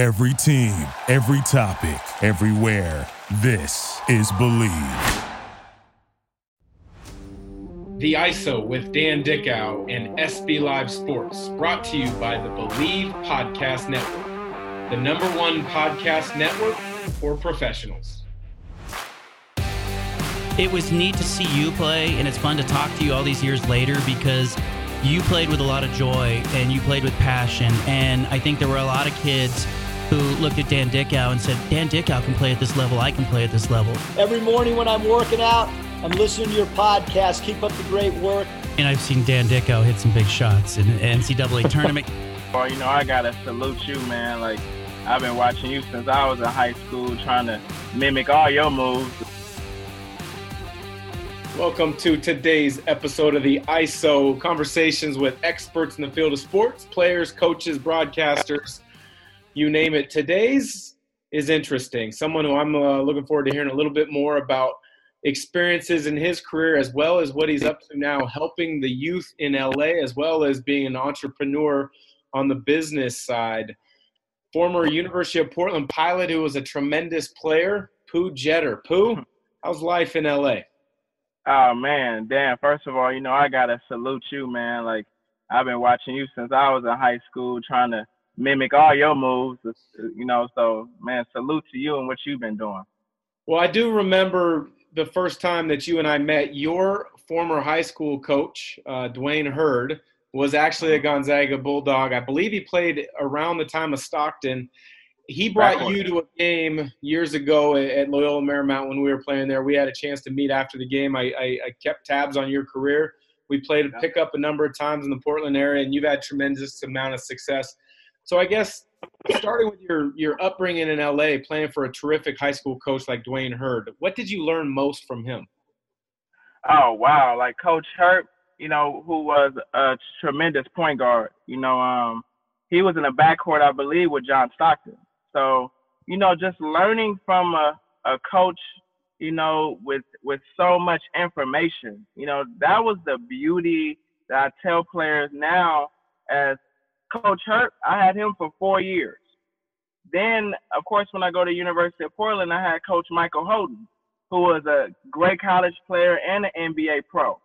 Every team, every topic, everywhere. This is Bleav. The ISO with Dan Dickau and SB Live Sports, brought to you by the Bleav Podcast Network, the number one podcast network for professionals. It was neat to see you play, and it's fun to talk to you all these years later because you played with a lot of joy and you played with passion. And I think there were a lot of kids who looked at Dan Dickau and said, Dan Dickau can play at this level, I can play at this level. Every morning when I'm working out, I'm listening to your podcast. Keep up the great work. And I've seen Dan Dickau hit some big shots in the NCAA tournament. Well, you know, I gotta salute you, man. Like I've been watching you since I was in high school, trying to mimic all your moves. Welcome to today's episode of the ISO Conversations with experts in the field of sports, players, coaches, broadcasters, you name it. Today's is interesting. Someone who I'm uh, looking forward to hearing a little bit more about experiences in his career as well as what he's up to now, helping the youth in LA as well as being an entrepreneur on the business side. Former University of Portland pilot who was a tremendous player, Pooh Jeter. Pooh, how's life in LA? Oh man, Dan, first of all, you know, I gotta salute you, man. Like I've been watching you since I was in high school trying to mimic all your moves, you know, so man, salute to you and what you've been doing. Well, I do remember the first time that you and I met, your former high school coach, uh, Dwayne Hurd, was actually a Gonzaga Bulldog. I believe he played around the time of Stockton. He brought you to a game years ago at Loyola Marymount when we were playing there. We had a chance to meet after the game. I, I, I kept tabs on your career. We played a pickup a number of times in the Portland area, and you've had tremendous amount of success. So I guess starting with your your upbringing in LA, playing for a terrific high school coach like Dwayne Hurd, what did you learn most from him? Oh wow, like Coach Hurd, you know, who was a tremendous point guard. You know, um, he was in the backcourt, I believe, with John Stockton. So, you know, just learning from a, a coach, you know, with with so much information, you know, that was the beauty that I tell players now as Coach Hurd, I had him for four years. Then, of course, when I go to University of Portland, I had Coach Michael Holton, who was a great college player and an NBA pro.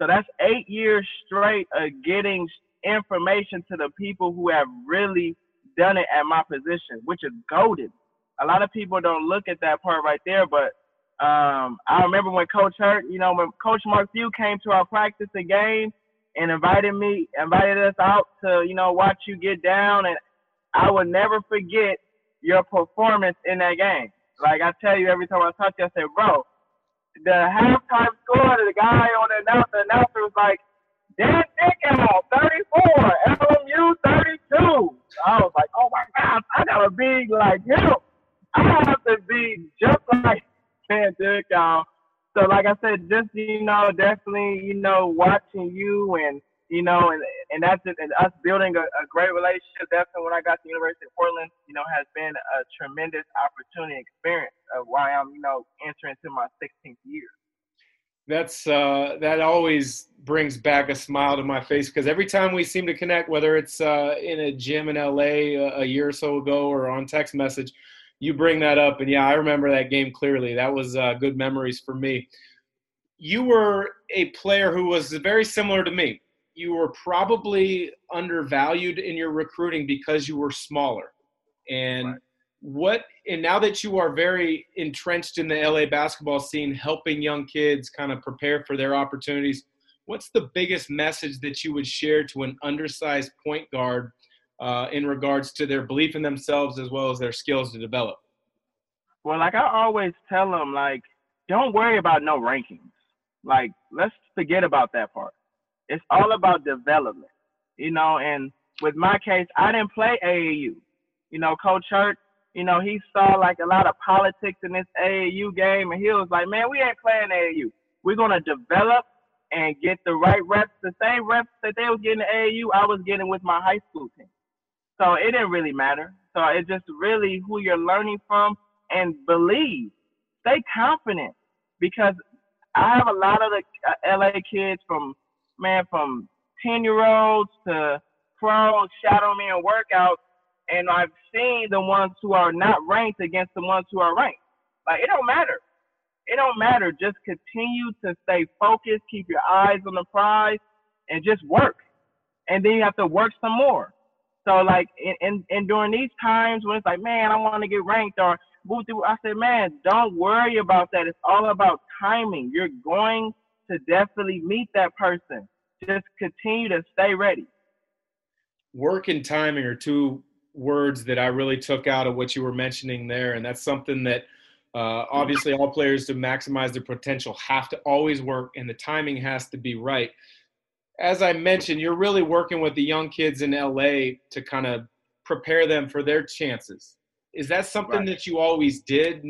So that's eight years straight of getting information to the people who have really done it at my position, which is golden. A lot of people don't look at that part right there, but um, I remember when Coach Hurd, you know, when Coach Mark Few came to our practice and games, and invited me, invited us out to, you know, watch you get down. And I will never forget your performance in that game. Like I tell you every time I talk to you, I say, bro, the halftime score, the guy on the announcer, the announcer was like, Dan Dickau, 34, LMU 32. I was like, oh my God, I gotta be like him. I have to be just like Dan Dickau so like I said, just you know, definitely you know watching you and you know, and and that's it, and us building a, a great relationship. Definitely when I got to University of Portland, you know, has been a tremendous opportunity experience of why I'm you know entering into my 16th year. That's uh, that always brings back a smile to my face because every time we seem to connect, whether it's uh, in a gym in LA a, a year or so ago or on text message, you bring that up, and yeah, I remember that game clearly. That was uh, good memories for me. You were a player who was very similar to me. You were probably undervalued in your recruiting because you were smaller. And right. what and now that you are very entrenched in the LA basketball scene, helping young kids kind of prepare for their opportunities, what's the biggest message that you would share to an undersized point guard uh, in regards to their belief in themselves as well as their skills to develop? Well, like I always tell them, like, don't worry about no rankings. Like, let's forget about that part. It's all about development, you know. And with my case, I didn't play AAU. You know, Coach Hurd, you know, he saw like a lot of politics in this AAU game, and he was like, man, we ain't playing AAU. We're gonna develop and get the right reps, the same reps that they was getting in AAU, I was getting with my high school team. So it didn't really matter. So it's just really who you're learning from and believe. Stay confident because I have a lot of the uh, LA kids from man from 10 year olds to pros shadow me in workouts and I've seen the ones who are not ranked against the ones who are ranked. Like it don't matter. It don't matter. Just continue to stay focused, keep your eyes on the prize, and just work. And then you have to work some more. So like and and during these times when it's like, man, I want to get ranked or boo through, I said, man, don't worry about that. It's all about timing. You're going to definitely meet that person. Just continue to stay ready. Work and timing are two words that I really took out of what you were mentioning there, and that's something that uh, obviously all players to maximize their potential have to always work, and the timing has to be right. As I mentioned, you're really working with the young kids in LA to kind of prepare them for their chances. Is that something right. that you always did,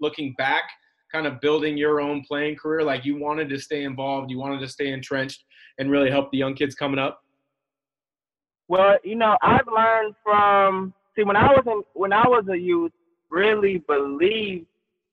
looking back, kind of building your own playing career? Like you wanted to stay involved, you wanted to stay entrenched, and really help the young kids coming up? Well, you know, I've learned from see when I was in when I was a youth, really believe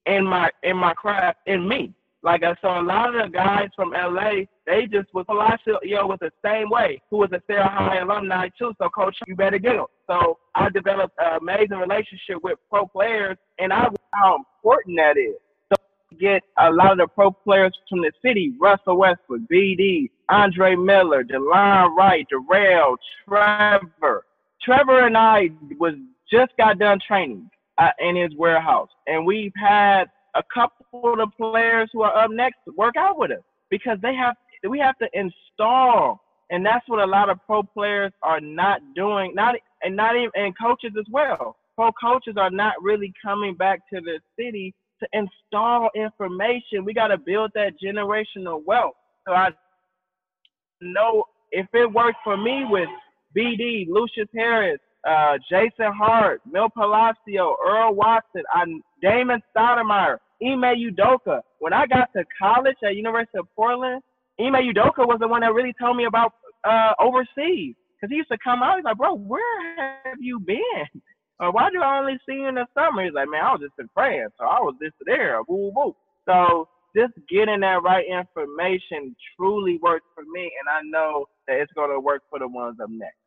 in my in my craft in me. Like I saw a lot of the guys from LA, they just was Palacio was the same way, who was a Serra High alumni too. So coach, you better get him. So I developed an amazing relationship with pro players and I how important that is So get a lot of the pro players from the city, Russell Westbrook, BD, Andre Miller, Delon Wright, Darrell, Trevor. Trevor and I was just got done training uh, in his warehouse, and we've had a couple of the players who are up next work out with us because they have we have to install, and that's what a lot of pro players are not doing. Not and not even and coaches as well. Pro coaches are not really coming back to the city to install information. We got to build that generational wealth. So I know if it worked for me with BD, Lucius Harris, uh, Jason Hart, Milt Palacio, Earl Watson, I, Damon Stoudemire, Ime Udoka. When I got to college at University of Portland, Ime Udoka was the one that really told me about uh, overseas. Because he used to come out, he's like, bro, where have you been? Uh, why do I only see you in the summer? He's like, man, I was just in France, so I was just there, boo boo. So just getting that right information truly works for me, and I know that it's going to work for the ones up next.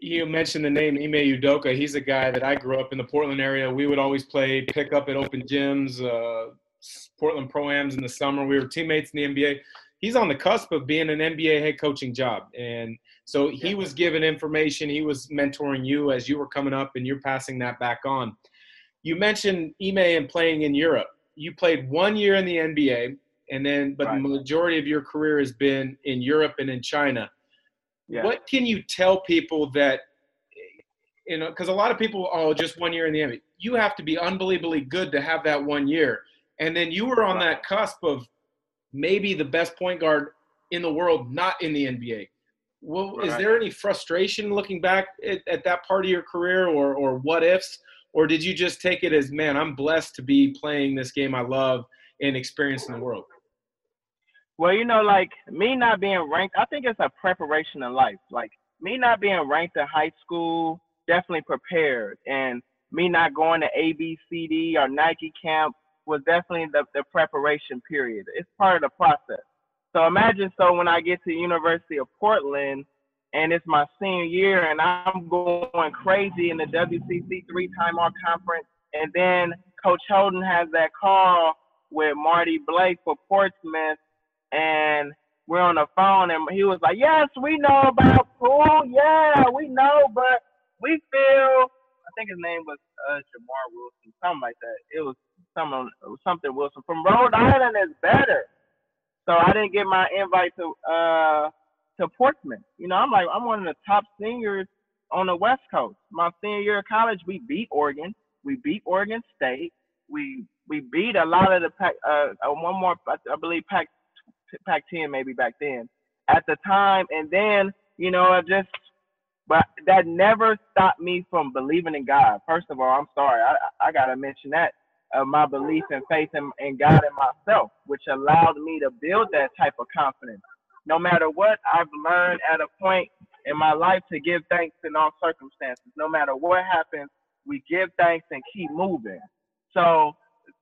You mentioned the name Ime Udoka. He's a guy that I grew up in the Portland area. We would always play pickup at open gyms, uh, Portland Pro-Ams in the summer. We were teammates in the NBA. He's on the cusp of being an NBA head coaching job. And so he was given information. He was mentoring you as you were coming up, and you're passing that back on. You mentioned Ime and playing in Europe. You played one year in the NBA, and then, but right. the majority of your career has been in Europe and in China. Yeah. What can you tell people that, you know, because a lot of people, oh, just one year in the NBA. You have to be unbelievably good to have that one year. And then you were on that cusp of maybe the best point guard in the world, not in the NBA well, right. is there any frustration looking back at, at, that part of your career or, or what ifs? Or did you just take it as, man, I'm blessed to be playing this game I love and experiencing the world? Well, you know, like me not being ranked, I think it's a preparation in life. Like me not being ranked in high school, definitely prepared. And me not going to ABCD or Nike camp was definitely the, the preparation period. It's part of the process. So imagine so when I get to University of Portland and it's my senior year and I'm going crazy in the WCC three-time all conference, and then Coach Holton has that call with Marty Blake for Portsmouth, and we're on the phone, and he was like, "Yes, we know about pool. Yeah, we know, but we feel." I think his name was uh, Jamar Wilson, something like that. It was something, something Wilson from Rhode Island is better. So I didn't get my invite to uh to Portsmouth. You know, I'm like I'm one of the top seniors on the West Coast. My senior year of college, we beat Oregon. We beat Oregon State. We we beat a lot of the pack. Uh, uh one more, I believe Pac Pac 10 maybe back then at the time. And then you know, I just but that never stopped me from believing in God. First of all, I'm sorry. I I gotta mention that of my belief and faith in, in God and myself, which allowed me to build that type of confidence. No matter what, I've learned at a point in my life to give thanks in all circumstances. No matter what happens, we give thanks and keep moving. So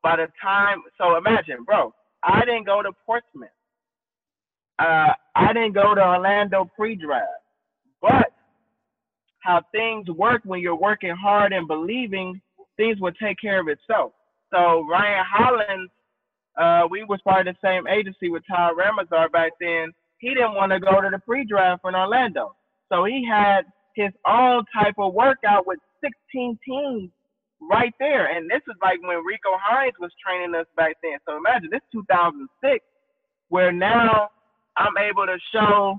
by the time, so imagine, bro, I didn't go to Portsmouth. Uh, I didn't go to Orlando pre-draft, but how things work when you're working hard and believing things will take care of itself. So Ryan Hollins, uh, we was part of the same agency with Ty Ramazar back then. He didn't want to go to the pre-draft in Orlando, so he had his own type of workout with 16 teams right there. And this is like when Rico Hines was training us back then. So imagine this 2006, where now I'm able to show,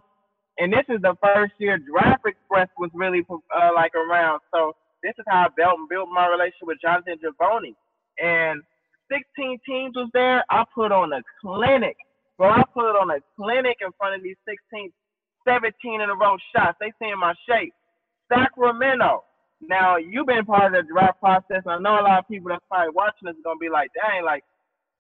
and this is the first year Draft Express was really uh, like around. So this is how I built built my relationship with Jonathan Givony. And 16 teams was there. I put on a clinic. Bro, I put on a clinic in front of these 16, 17 in a row shots. They seeing my shape. Sacramento. Now you've been part of the draft process. I know a lot of people that's probably watching this is gonna be like, dang, like.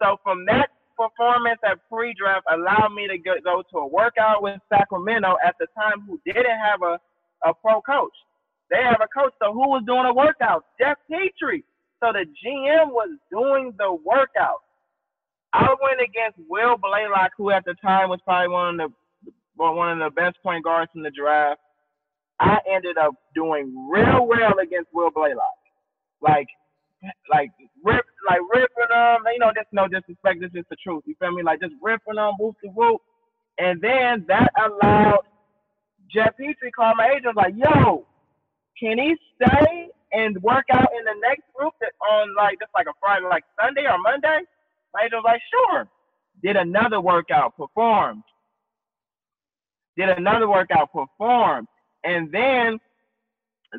So from that performance at pre-draft allowed me to go, to a workout with Sacramento at the time who didn't have a, a pro coach. They have a coach. So who was doing a workout? Geoff Petrie. So the GM was doing the workout. I went against Will Blalock, who at the time was probably one of the one of the best point guards in the draft. I ended up doing real well against Will Blalock. Like, like rip, like ripping them. You know, just no disrespect. This is the truth. You feel me? Like just ripping them, whoop to whoop. And then that allowed Geoff Petrie called my agent like, "Yo, can he stay and work out in the next group that on like just like a Friday, like Sunday or Monday?" My agent was like, "Sure." Did another workout, performed. Did another workout, performed. And then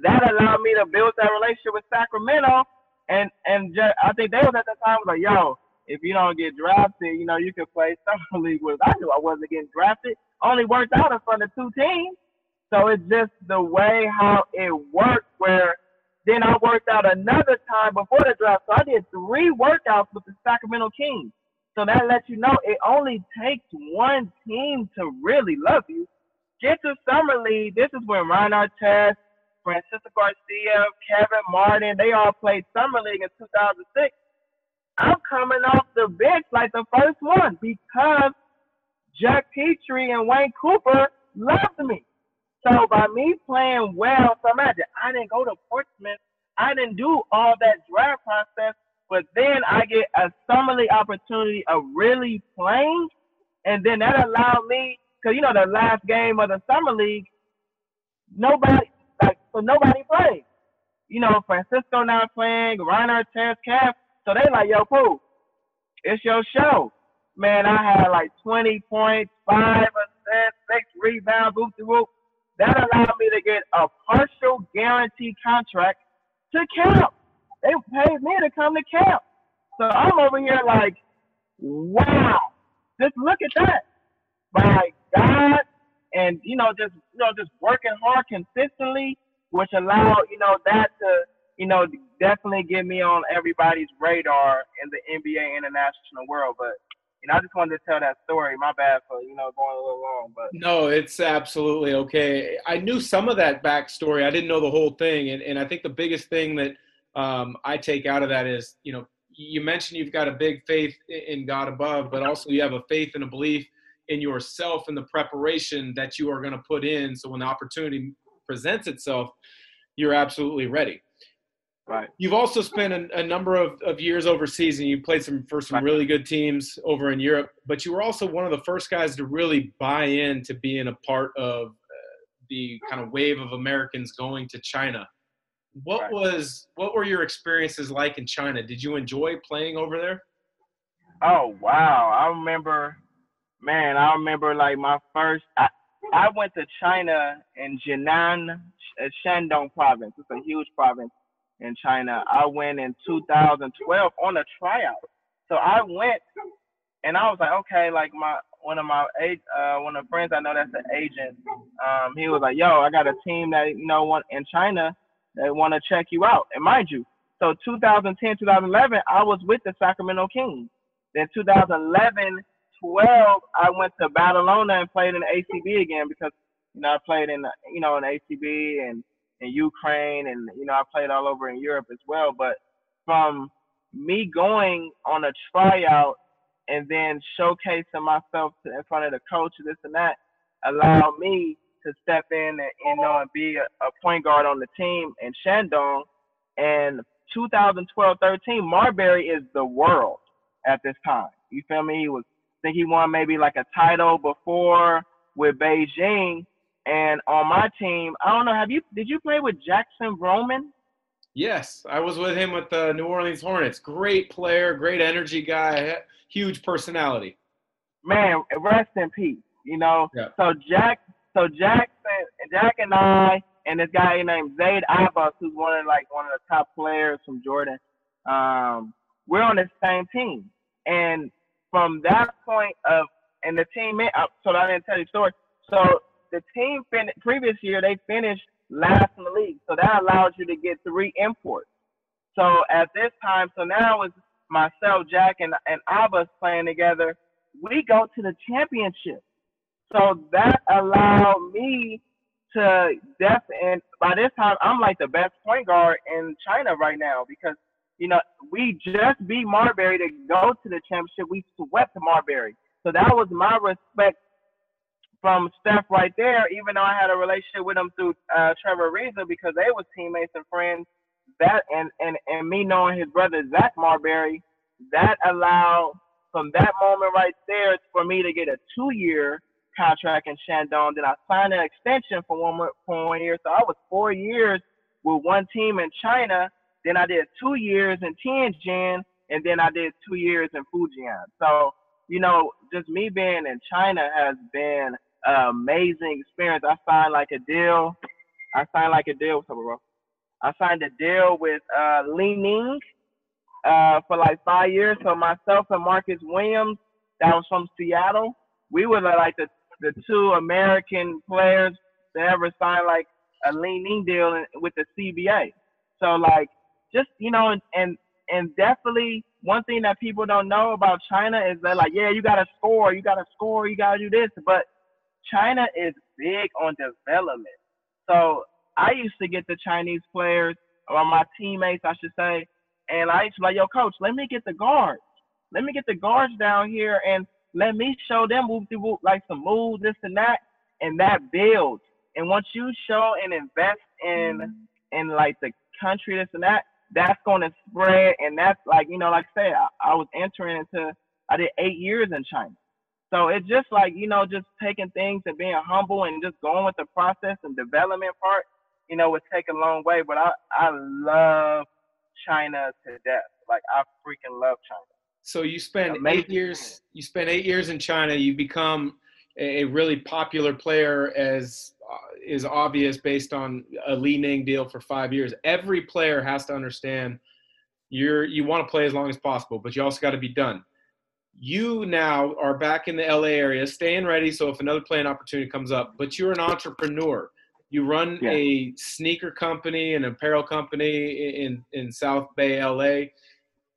that allowed me to build that relationship with Sacramento. And and just, I think they was at the time was like, yo, if you don't get drafted, you know, you can play summer league with. I knew I wasn't getting drafted. Only worked out in front of two teams. So it's just the way how it worked. Where then I worked out another time before the draft. So I did three workouts with the Sacramento Kings. So that lets you know it only takes one team to really love you. Get to summer league. This is when Ron Artest, Francisco Garcia, Kevin Martin, they all played summer league in 2006. I'm coming off the bench like the first one because Jack Petrie and Wayne Cooper loved me. So by me playing well, so imagine I didn't go to Portsmouth. I didn't do all that draft process, but then I get a summer league opportunity of really playing, and then that allowed me because you know the last game of the summer league, nobody so nobody played. You know, Francisco not playing, Ryan Artest, Cap. So they like, yo, Pooh, it's your show. Man, I had like 20 points, five assists, six rebounds, whoop de whoop. That allowed me to get a partial guarantee contract to camp. They paid me to come to camp. So I'm over here like, wow, just look at that. Like God and you know just you know just working hard consistently, which allowed you know that to you know definitely get me on everybody's radar in the NBA international world. But you know I just wanted to tell that story. My bad for you know going a little long, but no, it's absolutely okay. I knew some of that backstory. I didn't know the whole thing, and and I think the biggest thing that um, I take out of that is you know you mentioned you've got a big faith in God above, but also you have a faith and a belief in yourself and the preparation that you are going to put in so when the opportunity presents itself you're absolutely ready. Right. You've also spent a, a number of, of years overseas and you played some for some really good teams over in europe but you were also one of the first guys to really buy in to being a part of uh, the kind of wave of americans going to china. What right. was what were your experiences like in china? Did you enjoy playing over there? Oh wow. I remember man, I remember like my first. I, I went to China in Jinan, uh, Shandong province. It's a huge province in China. I went in 2012 on a tryout. So I went, and I was like, okay, like my one of my uh, one of friends I know that's an agent. Um, he was like, yo, I got a team that you know want in China that want to check you out. And mind you, so 2010, 2011, I was with the Sacramento Kings. Then 2011 12, I went to Badalona and played in ACB again because you know I played in you know in ACB and in Ukraine and you know I played all over in Europe as well. But from me going on a tryout and then showcasing myself to, in front of the coach, this and that, allowed me to step in and you know and be a, a point guard on the team in Shandong. And 2012-13, Marbury is the world at this time. You feel me? He was think he won maybe like a title before with Beijing. And on my team, I don't know. Have you did you play with Jackson Vroman? Yes, I was with him with the New Orleans Hornets. Great player, great energy guy, huge personality. Man, rest in peace. You know. Yeah. So Jack, so Jackson, Jack and I, and this guy named Zaid Abbas, who's one of like one of the top players from Jordan. Um, we're on the same team, and from that point of and the team, uh, so I didn't tell you the story. So the team fin- previous year they finished last in the league, so that allows you to get three imports. So at this time, so now it's myself, Jack, and and Abbas playing together. We go to the championship. So that allowed me to def and by this time I'm like the best point guard in China right now because you know we just beat Marbury to go to the championship. We swept Marbury. So that was my respect from Steph right there, even though I had a relationship with him through uh, Trevor Ariza because they were teammates and friends. That and, and and me knowing his brother Zach Marbury, that allowed from that moment right there for me to get a two year contract in Shandong. Then I signed an extension for one more for one year. So I was four years with one team in China. Then I did two years in Tianjin, and then I did two years in Fujian. So you know, just me being in China has been an amazing experience. I signed like a deal. I signed like a deal. Up, bro? I signed a deal with uh, Li Ning uh, for like five years. So myself and Marcus Williams, that was from Seattle, we were like the the two American players that ever signed like a Li Ning deal with the CBA. So like just you know and, and and definitely one thing that people don't know about China is that like yeah you gotta score you gotta score you gotta do this but China is big on development. So I used to get the Chinese players or my teammates I should say and I used to like yo coach let me get the guards let me get the guards down here and let me show them whoop de whoop like some moves, this and that, and that builds. And once you show and invest in mm-hmm. in like the country, this and that, that's gonna spread. And that's like you know, like I said, I, I was entering into I did eight years in China. So it's just like you know, just taking things and being humble and just going with the process and development part. You know, would take a long way. But I I love China to death. Like I freaking love China. So you spend Amazing. eight years. You spend eight years in China. You become a really popular player, as Uh, is obvious based on a Li Ning deal for five years. Every player has to understand you're you want to play as long as possible, but you also got to be done. You now are back in the LA area, staying ready. So if another playing opportunity comes up, but you're an entrepreneur. You run yeah. a sneaker company, an apparel company in in South Bay, LA.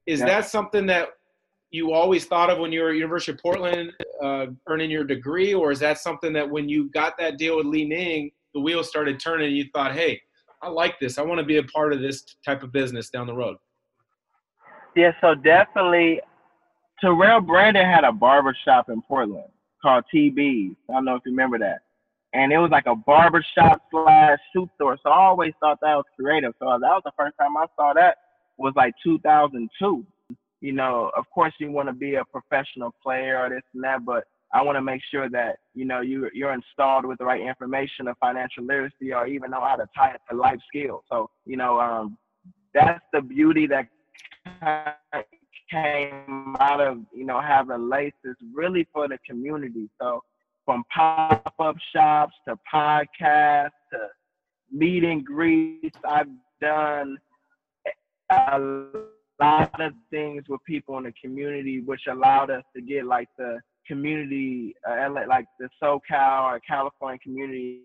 Is yeah. that something that you always thought of when you were at University of Portland uh, earning your degree, or is that something that when you got that deal with Li Ning, the wheels started turning and you thought, hey, I like this. I want to be a part of this type of business down the road? Yeah, so definitely Terrell Brandon had a barber shop in Portland called TB. I don't know if you remember that. And it was like a barber shop slash shoe store. So I always thought that was creative. So that was the first time I saw that was like 2002 you know, of course you want to be a professional player or this and that, but I want to make sure that you know you you're installed with the right information of financial literacy or even know how to tie it to life skills. So you know, um, that's the beauty that came out of you know having laces really for the community. So from pop up shops to podcasts to meet and greets, I've done a lot of things with people in the community, which allowed us to get like the community, uh, like the SoCal or California Community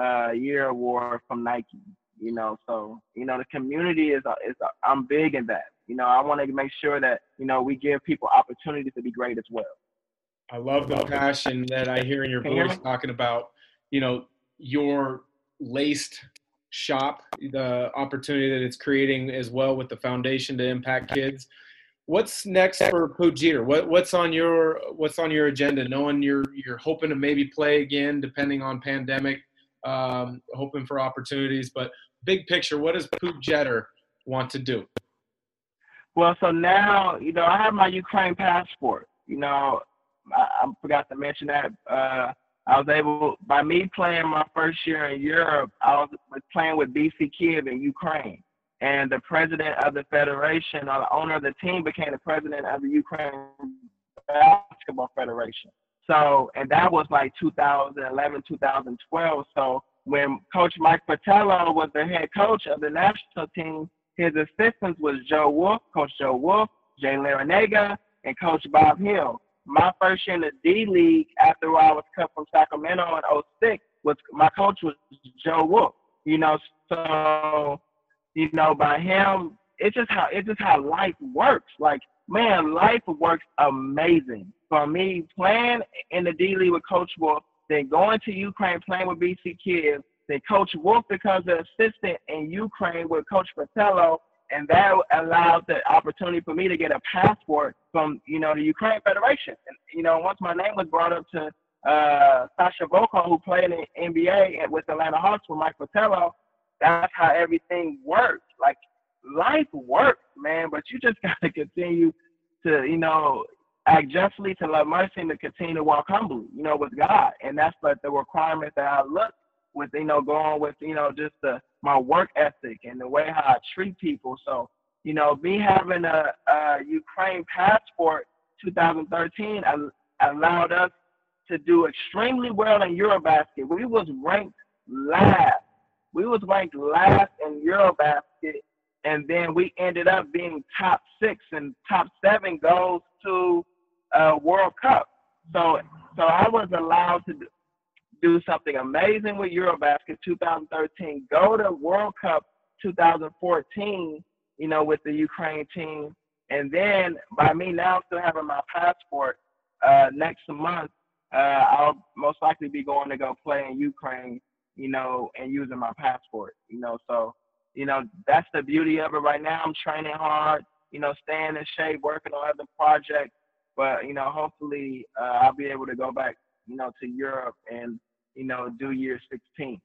uh, Year Award from Nike. You know, so you know the community is a, is a, I'm big in that. You know, I want to make sure that you know we give people opportunities to be great as well. I love the passion that I hear in your voice talking about, you know, your laced shop, the opportunity that it's creating as well with the foundation to impact kids. what's next for Jeter? What what's on your what's on your agenda? Knowing you're you're hoping to maybe play again, depending on pandemic, um, hoping for opportunities. But big picture, what does Pooh Jeter want to do? Well, so now you know I have my Ukraine passport. You know, I, I forgot to mention that. Uh, I was able by me playing my first year in Europe. I was playing with BC Kiev in Ukraine and the president of the federation or the owner of the team became the president of the Ukraine Basketball Federation. So, and that was like 2011, 2012. So, when Coach Mike Fratello was the head coach of the national team, his assistants was Joe Wolf, Coach Joe Wolf, Jay Larranaga, and Coach Bob Hill. My first year in the D League after I was cut from Sacramento in 06 was my coach was Joe Wolf. You know, so you know, by him, it's just how it's just how life works. Like, man, life works amazing. For me, playing in the D League with Coach Wolf, then going to Ukraine playing with BC Kids, then Coach Wolf becomes the assistant in Ukraine with Coach Fratello, and that allowed the opportunity for me to get a passport from you know the Ukraine Federation. And you know, once my name was brought up to uh, Sasha Volkov, who played in NBA with Atlanta Hawks with Mike Fratello, that's how everything works. Like life works, man, but you just gotta continue to, you know, act justly, to love mercy, and to continue to walk humbly, you know, with God. And that's like the requirement that I look with, you know, going with, you know, just the my work ethic and the way how I treat people. So, you know, me having a, a Ukraine passport 2013 allowed us to do extremely well in Eurobasket. We was ranked last we was ranked last in Eurobasket, and then we ended up being top six, and top seven goes to uh, World Cup. So, so I was allowed to do something amazing with Eurobasket 2013. Go to World Cup 2014, you know, with the Ukraine team, and then by me now still having my passport, uh, next month uh, I'll most likely be going to go play in Ukraine you know, and using my passport, you know. So, you know, that's the beauty of it right now. I'm training hard, you know, staying in shape, working on other projects. But, you know, hopefully uh, I'll be able to go back, you know, to Europe and, you know, do year 16.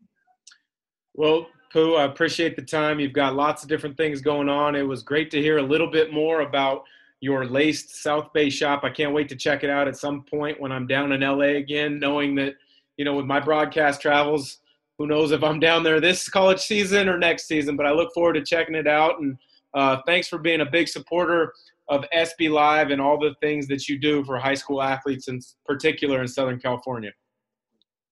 Well, Pooh, I appreciate the time. You've got lots of different things going on. It was great to hear a little bit more about your laced South Bay shop. I can't wait to check it out at some point when I'm down in LA again, knowing that, you know, with my broadcast travels, who knows if I'm down there this college season or next season, but I look forward to checking it out. And uh, thanks for being a big supporter of SB Live and all the things that you do for high school athletes, in particular in Southern California.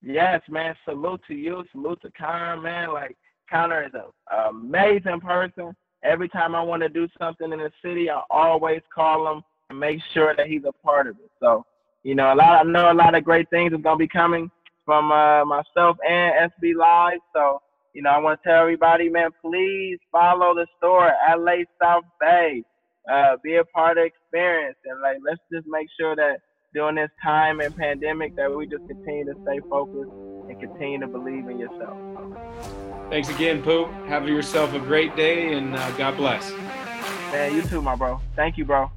Yes, man. Salute to you. Salute to Connor, man. Like Connor is an amazing person. Every time I want to do something in the city, I always call him and make sure that he's a part of it. So, you know, a lot. I know a lot of great things is gonna be coming from uh, myself and SB Live. So, you know, I want to tell everybody, man, please follow the store LA South Bay. Uh, be a part of the experience. And, like, let's just make sure that during this time and pandemic that we just continue to stay focused and continue to believe in yourself. Thanks again, Pooh. Have yourself a great day, and uh, God bless. Man, you too, my bro. Thank you, bro.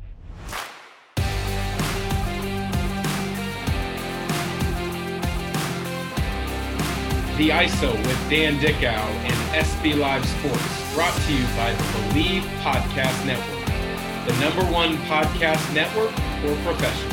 The ISO with Dan Dickau and SB Live Sports, brought to you by the Bleav Podcast Network, the number one podcast network for professionals.